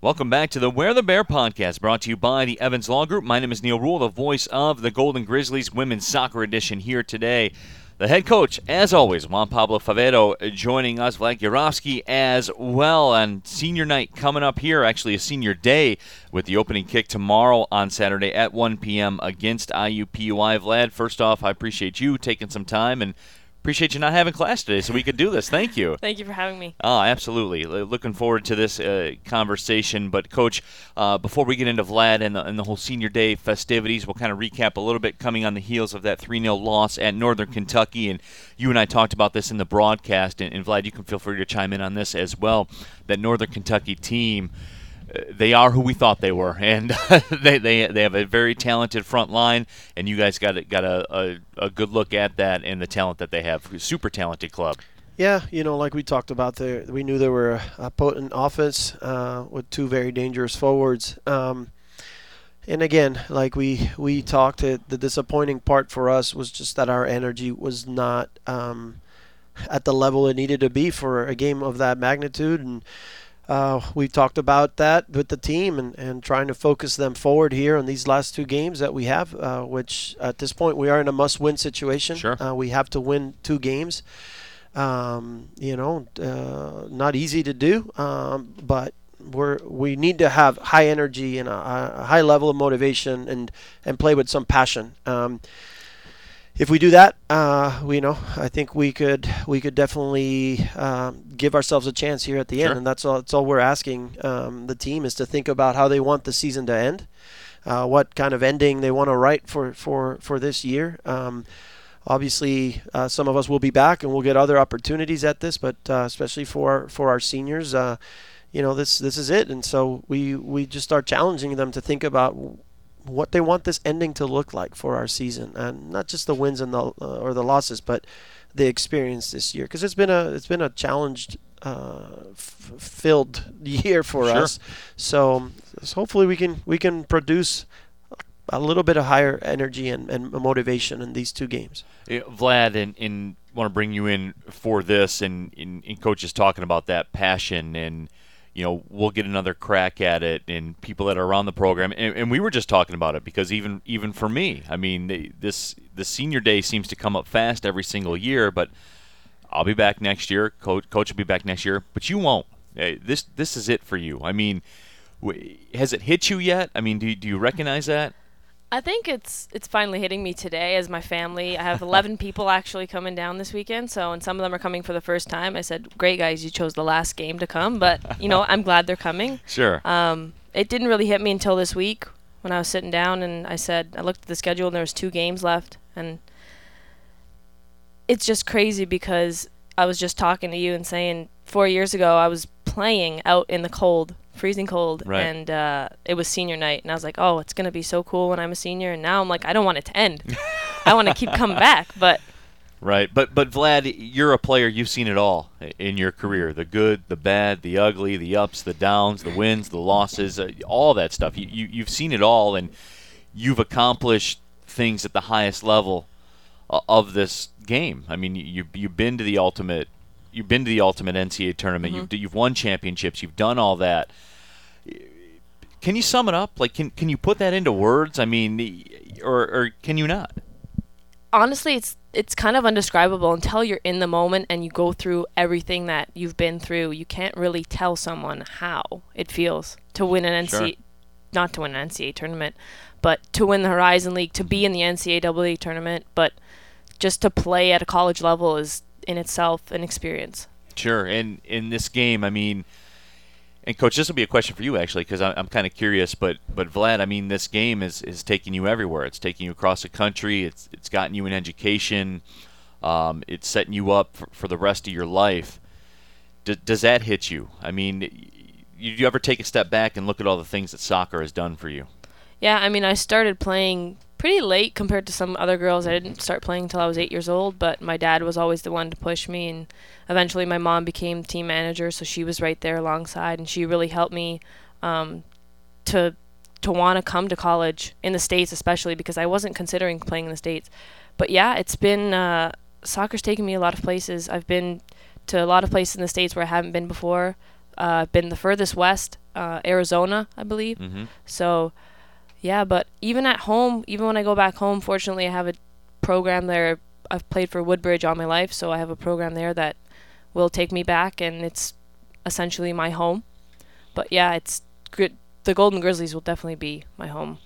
Welcome back to the Where the Bear podcast, brought to you by the Evans Law Group. My name is Neal Ruhl, the voice of the Golden Grizzlies Women's Soccer Edition here today. The head coach, as always, Juan Pablo Favero, joining us, Vlad Yurovsky as well. And senior night coming up here, actually a senior day with the opening kick tomorrow on Saturday at 1 p.m. against IUPUI. Vlad, first off, I appreciate you taking some time and Appreciate you not having class today so we could do this. Thank you. Thank you for having me. Oh, absolutely. Looking forward to this uh, conversation. But, Coach, uh, before we get into Vlad and the, and the, whole senior day festivities, we'll kind of recap a little bit coming on the heels of that 3 0 loss at Northern Kentucky. And you and I talked about this in the broadcast. And, and Vlad, you can feel free to chime in on this as well. That Northern Kentucky team they are who we thought they were, and they, they they have a very talented front line, and you guys got a, got a, a, a good look at that and the talent that they have. Super talented club. Yeah, you know, like we talked about there, we knew they were a potent offense uh, with two very dangerous forwards. Um, and again, like we we talked, the disappointing part for us was just that our energy was not um, at the level it needed to be for a game of that magnitude, and uh, we talked about that with the team and, and trying to focus them forward here in these last two games that we have, uh, which at this point we are in a must win situation. Sure. Uh, we have to win two games. Um, you know, uh, not easy to do, um, but we're we need to have high energy and a, a, high level of motivation and and play with some passion. Um, if we do that, uh, we you know I think we could we could definitely um, give ourselves a chance here at the sure. end, and that's all. That's all we're asking um, the team is to think about how they want the season to end, uh, what kind of ending they want to write for for for this year. Um, obviously, uh, some of us will be back and we'll get other opportunities at this, but uh, especially for for our seniors, uh, you know this this is it, and so we we just start challenging them to think about what they want this ending to look like for our season, and not just the wins and the uh, or the losses, but the experience this year because it's been a it's been a challenged uh, f- filled year for sure. us. So, so hopefully we can we can produce a little bit of higher energy and, and motivation in these two games. Vlad, and, and want to bring you in for this, and, and, and coach is talking about that passion and you know, we'll get another crack at it and people that are around the program. And, and we were just talking about it because even even for me, I mean, this the senior day seems to come up fast every single year. But I'll be back next year. Coach, coach will be back next year, but you won't. Eh, this this is it for you. I mean, has it hit you yet? I mean, do do you recognize that? I think it's it's finally hitting me today as my family. I have 11 people actually coming down this weekend, so and some of them are coming for the first time. I said, "Great guys, you chose the last game to come, but you know I'm glad they're coming." Sure. Um, it didn't really hit me until this week when I was sitting down and I said I looked at the schedule and there was two games left, and it's just crazy because I was just talking to you and saying four years ago I was playing out in the cold freezing cold, right. and uh, it was senior night, and I was like, oh, it's gonna be so cool when I'm a senior, and now I'm like, I don't want it to end. I want to keep coming back, but. Right, but but Vlad, you're a player. You've seen it all in your career: the good, the bad, the ugly, the ups, the downs, the wins, the losses, uh, all that stuff. You, you you've seen it all, and you've accomplished things at the highest level uh, of this game. I mean, you you've been to the ultimate you've been to the ultimate NCAA tournament. Mm-hmm. You've you've won championships. You've done all that. Can you sum it up? Like, can can you put that into words? I mean, or or can you not? Honestly, it's it's kind of undescribable until you're in the moment and you go through everything that you've been through. You can't really tell someone how it feels to win an NCAA, sure. not to win an NCAA tournament, but to win the Horizon League, to be in the NCAA tournament, but just to play at a college level is in itself an experience. Sure, and in this game, I mean and coach, this will be a question for you actually, because I'm, I'm kind of curious. But but Vlad, I mean, this game is is taking you everywhere. It's taking you across the country. It's it's gotten you an education. Um, it's setting you up for, for, the rest of your life. D- does that hit you? I mean, you, you ever take a step back and look at all the things that soccer has done for you? Yeah, I mean, I started playing pretty late compared to some other girls. I didn't start playing until I was eight years old, but my dad was always the one to push me, and eventually my mom became team manager, so she was right there alongside, and she really helped me um, to to want to come to college in the states, especially because I wasn't considering playing in the states. But yeah, it's been uh, soccer's taken me a lot of places. I've been to a lot of places in the states where I haven't been before. uh, I've been the furthest west, uh, Arizona, I believe. Mm-hmm. So, yeah, but even at home, even when I go back home, fortunately, I have a program there. I've played for Woodbridge all my life, so I have a program there that will take me back, and it's essentially my home. But yeah, it's. The Golden Grizzlies will definitely be my home.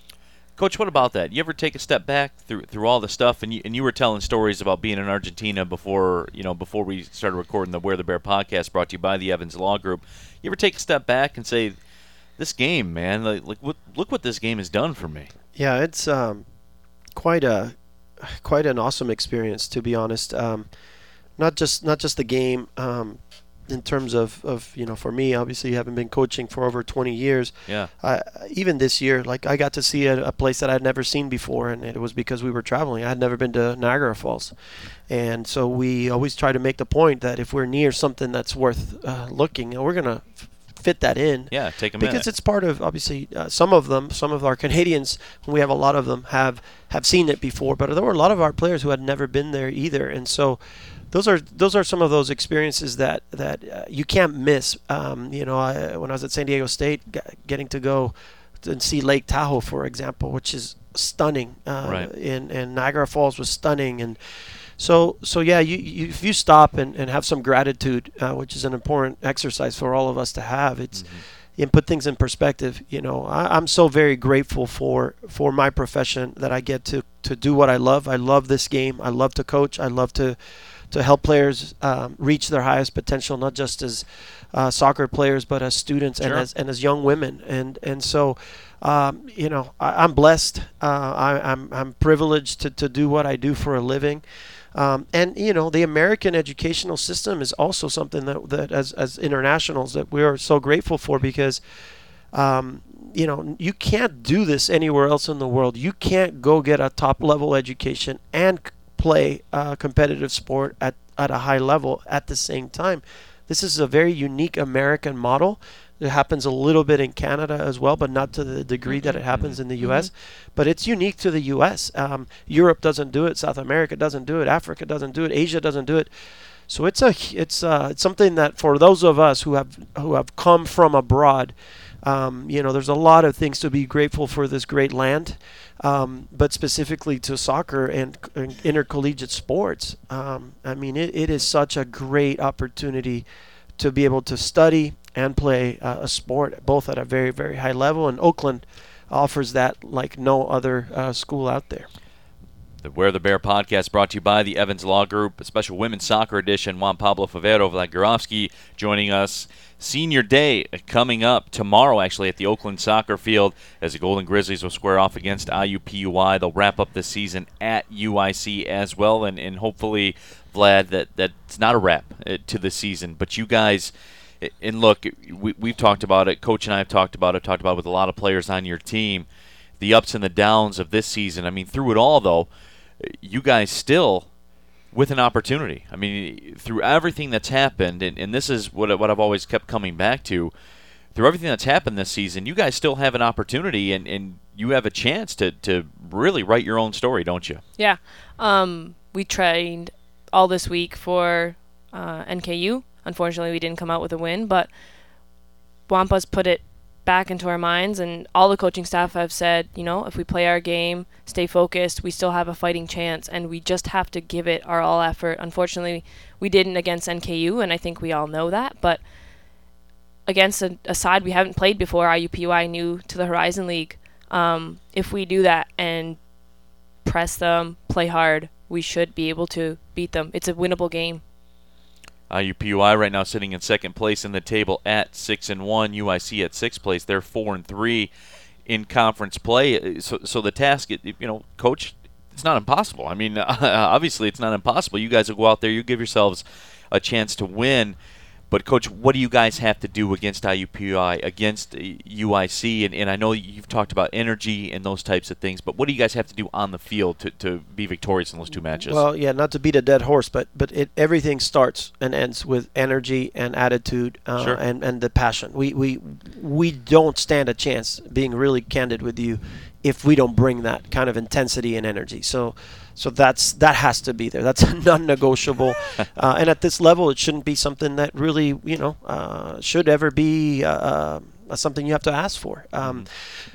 Coach, what about that? You ever take a step back through through all the stuff, and you and you were telling stories about being in Argentina before you know before we started recording the Where the Bear podcast, brought to you by the Evans Law Group. You ever take a step back and say, "This game, man, like, like what, look what this game has done for me." Yeah, it's um, quite a quite an awesome experience to be honest. Um, not just not just the game, um, in terms of, of you know for me obviously you haven't been coaching for over 20 years yeah uh, even this year like i got to see a, a, place that i'd never seen before and it was because we were traveling i had never been to niagara falls and so we always try to make the point that if we're near something that's worth uh, looking we're going to fit that in. Yeah, take a minute. because minute. it's part of obviously uh, some of them, some of our Canadians, we have a lot of them have have seen it before, but there were a lot of our players who had never been there either, and so those are those are some of those experiences that that uh, you can't miss. Um, you know, I, when I was at San Diego State, getting to go and see Lake Tahoe, for example, which is stunning, uh, right. and and Niagara Falls was stunning, and so so yeah, you, you if you stop and, and have some gratitude, uh, which is an important exercise for all of us to have, it's. Mm-hmm and put things in perspective. You know, I, am so very grateful for for my profession that I get to to do what I love. I love this game. I love to coach. I love to to help players um, reach their highest potential, not just as uh, soccer players, but as students sure. and as and as young women. And and so, um, you know, I, am blessed. Uh, I, am I'm, I'm privileged to, to do what I do for a living. Um, and you know, the American educational system is also something that that as as internationals that we are so grateful for because. Um, you know, you can't do this anywhere else in the world. You can't go get a top level education and play a competitive sport at, at a high level at the same time. This is a very unique American model. It happens a little bit in Canada as well, but not to the degree that it mm-hmm. happens in the U.S. Mm-hmm. But it's unique to the U.S. Um, Europe doesn't do it. South America doesn't do it. Africa doesn't do it. Asia doesn't do it. So it's a it's uh, it's something that for those of us who have who have come from abroad, um, you know, there's a lot of things to be grateful for this great land um, but specifically to soccer and, and intercollegiate sports. Um, I mean, it, it is such a great opportunity to be able to study and play uh, a sport both at a very, very high level. And Oakland offers that like no other uh, school out there. The Where the Bear podcast brought to you by the Evans Law Group, a special women's soccer edition. Juan Pablo Favero Vlad joining us Senior Day coming up tomorrow, actually, at the Oakland Soccer Field as the Golden Grizzlies will square off against IUPUI. They'll wrap up the season at UIC as well, and, and hopefully, Vlad, that that's not a wrap uh, to the season. But you guys, and look, we, we've talked about it. Coach and I have talked about it. Talked about it with a lot of players on your team, the ups and the downs of this season. I mean, through it all, though, you guys still with an opportunity. I mean, through everything that's happened, and, and this is what, what I've always kept coming back to, through everything that's happened this season, you guys still have an opportunity and, and you have a chance to, to really write your own story, don't you? Yeah. Um, we trained all this week for uh, NKU. Unfortunately, we didn't come out with a win, but Juampa's put it back into our minds and all the coaching staff have said you know if we play our game stay focused we still have a fighting chance and we just have to give it our all effort. Unfortunately we didn't against nku and i think we all know that but against a, a side we haven't played before iupui new to the horizon league um, if we do that and press them play hard we should be able to beat them. It's a winnable game Uh, IUPUI right now sitting in second place in the table at six and one. UIC at sixth place. They're four and three in conference play. Uh, so, so the task, you know, coach, it's not impossible. I mean, obviously, it's not impossible. You guys will go out there. You give yourselves a chance to win. But coach, what do you guys have to do against IUPUI, against UIC? And, and I know you've talked about energy and those types of things, but what do you guys have to do on the field to, to be victorious in those two matches? Well, yeah, not to beat a dead horse, but but it, everything starts and ends with energy and attitude uh, sure. and and the passion. We we we don't stand a chance. Being really candid with you, if we don't bring that kind of intensity and energy. So So that's that has to be there. That's non-negotiable. uh, and at this level, it shouldn't be something that really, you know, uh, should ever be uh, uh something you have to ask for. Um,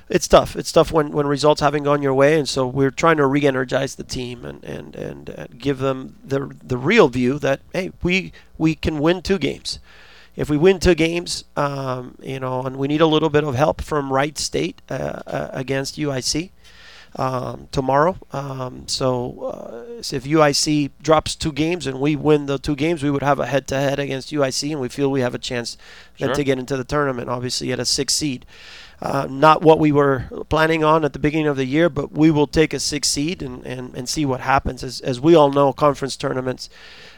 it's tough. It's tough when, when results haven't gone your way, and so we're trying to re-energize the team and and and uh, give them the the real view that hey, we we can win two games. If we win two games, um, you know, and we need a little bit of help from Wright State uh, uh, against UIC um, tomorrow. Um, so, uh, if UIC drops two games and we win the two games, we would have a head-to-head against UIC, and we feel we have a chance then to get into the tournament. Obviously, at a six seed. Uh, not what we were planning on at the beginning of the year, but we will take a six seed and, and, and see what happens. As, as we all know, conference tournaments,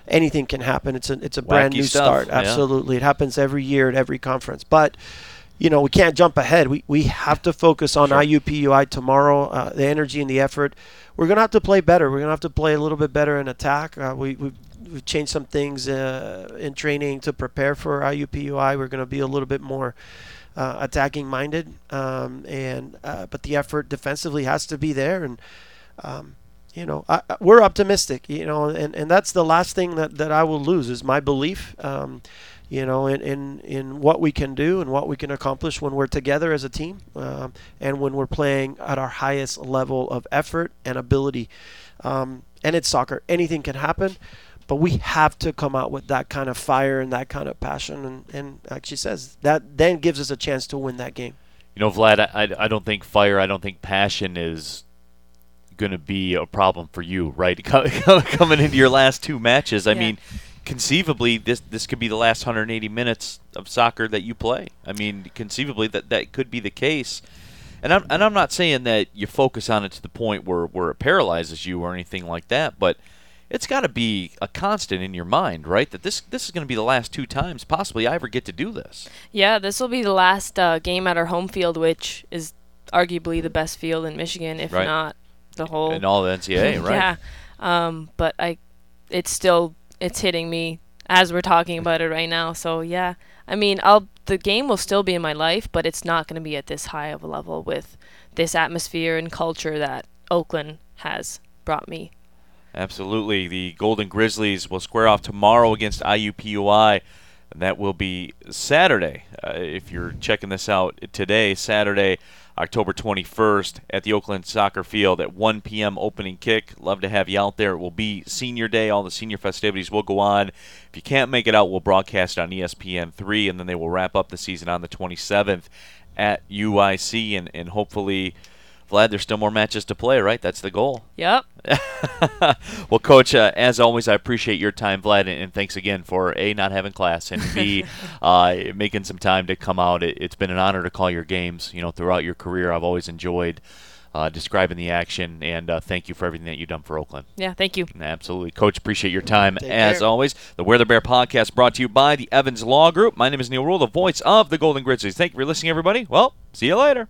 anything can happen. It's a it's a brand new stuff, start. yeah. Absolutely, it happens every year at every conference. But you know, we can't jump ahead. We, we have to focus on Sure. IUPUI tomorrow, uh, the energy and the effort. We're going to have to play better. We're going to have to play a little bit better in attack. Uh, we, we've, we've changed some things uh, in training to prepare for IUPUI. We're going to be a little bit more uh, attacking minded. Um, and uh, But the effort defensively has to be there. And, um, you know, I, I- we're optimistic, you know, and, and that's the last thing that, that I will lose is my belief. Um, you know, in, in, in what we can do and what we can accomplish when we're together as a team um, and when we're playing at our highest level of effort and ability. Um, and it's soccer. Anything can happen, but we have to come out with that kind of fire and that kind of passion. And, and like she says, that then gives us a chance to win that game. You know, Vlad, I, I, I don't think fire, I don't think passion is going to be a problem for you, right? Co- Coming into your last two matches, I Yeah. mean, conceivably, this this could be the last 180 minutes of soccer that you play. I mean, conceivably, that that could be the case. And I'm and I'm not saying that you focus on it to the point where where it paralyzes you or anything like that, but it's got to be a constant in your mind, right? That this this is going to be the last two times possibly I ever get to do this. Yeah, this will be the last uh, game at our home field, which is arguably the best field in Michigan, if Right. not the whole. in all the NCAA, right? Yeah, um, but I, it's still it's hitting me as we're talking about it right now. So yeah, I mean, I'll the game will still be in my life, but it's not going to be at this high of a level with this atmosphere and culture that Oakland has brought me. Absolutely. The Golden Grizzlies will square off tomorrow against IUPUI. And that will be Saturday. Uh, if you're checking this out today, Saturday, October 21st at the Oakland Soccer Field at 1 p.m. opening kick. Love to have you out there. It will be senior day. All the senior festivities will go on. If you can't make it out, we'll broadcast on E ESPN3, and then they will wrap up the season on the 27th at UIC. And, and hopefully, Vlad, there's still more matches to play, right? That's the goal. Yep. well, Coach, uh, as always, I appreciate your time, Vlad, and, and thanks again for A, not having class, and B, uh, making some time to come out. It, it's been an honor to call your games. You know, throughout your career, I've always enjoyed uh, describing the action, and uh, thank you for everything that you've done for Oakland. Yeah. Thank you. Absolutely. Coach, appreciate your time Take as care. always. The Wear the Bear podcast brought to you by the Evans Law Group. My name is Neal Ruhl, the voice of the Golden Grizzlies. Thank you for listening, everybody. Well, see you later.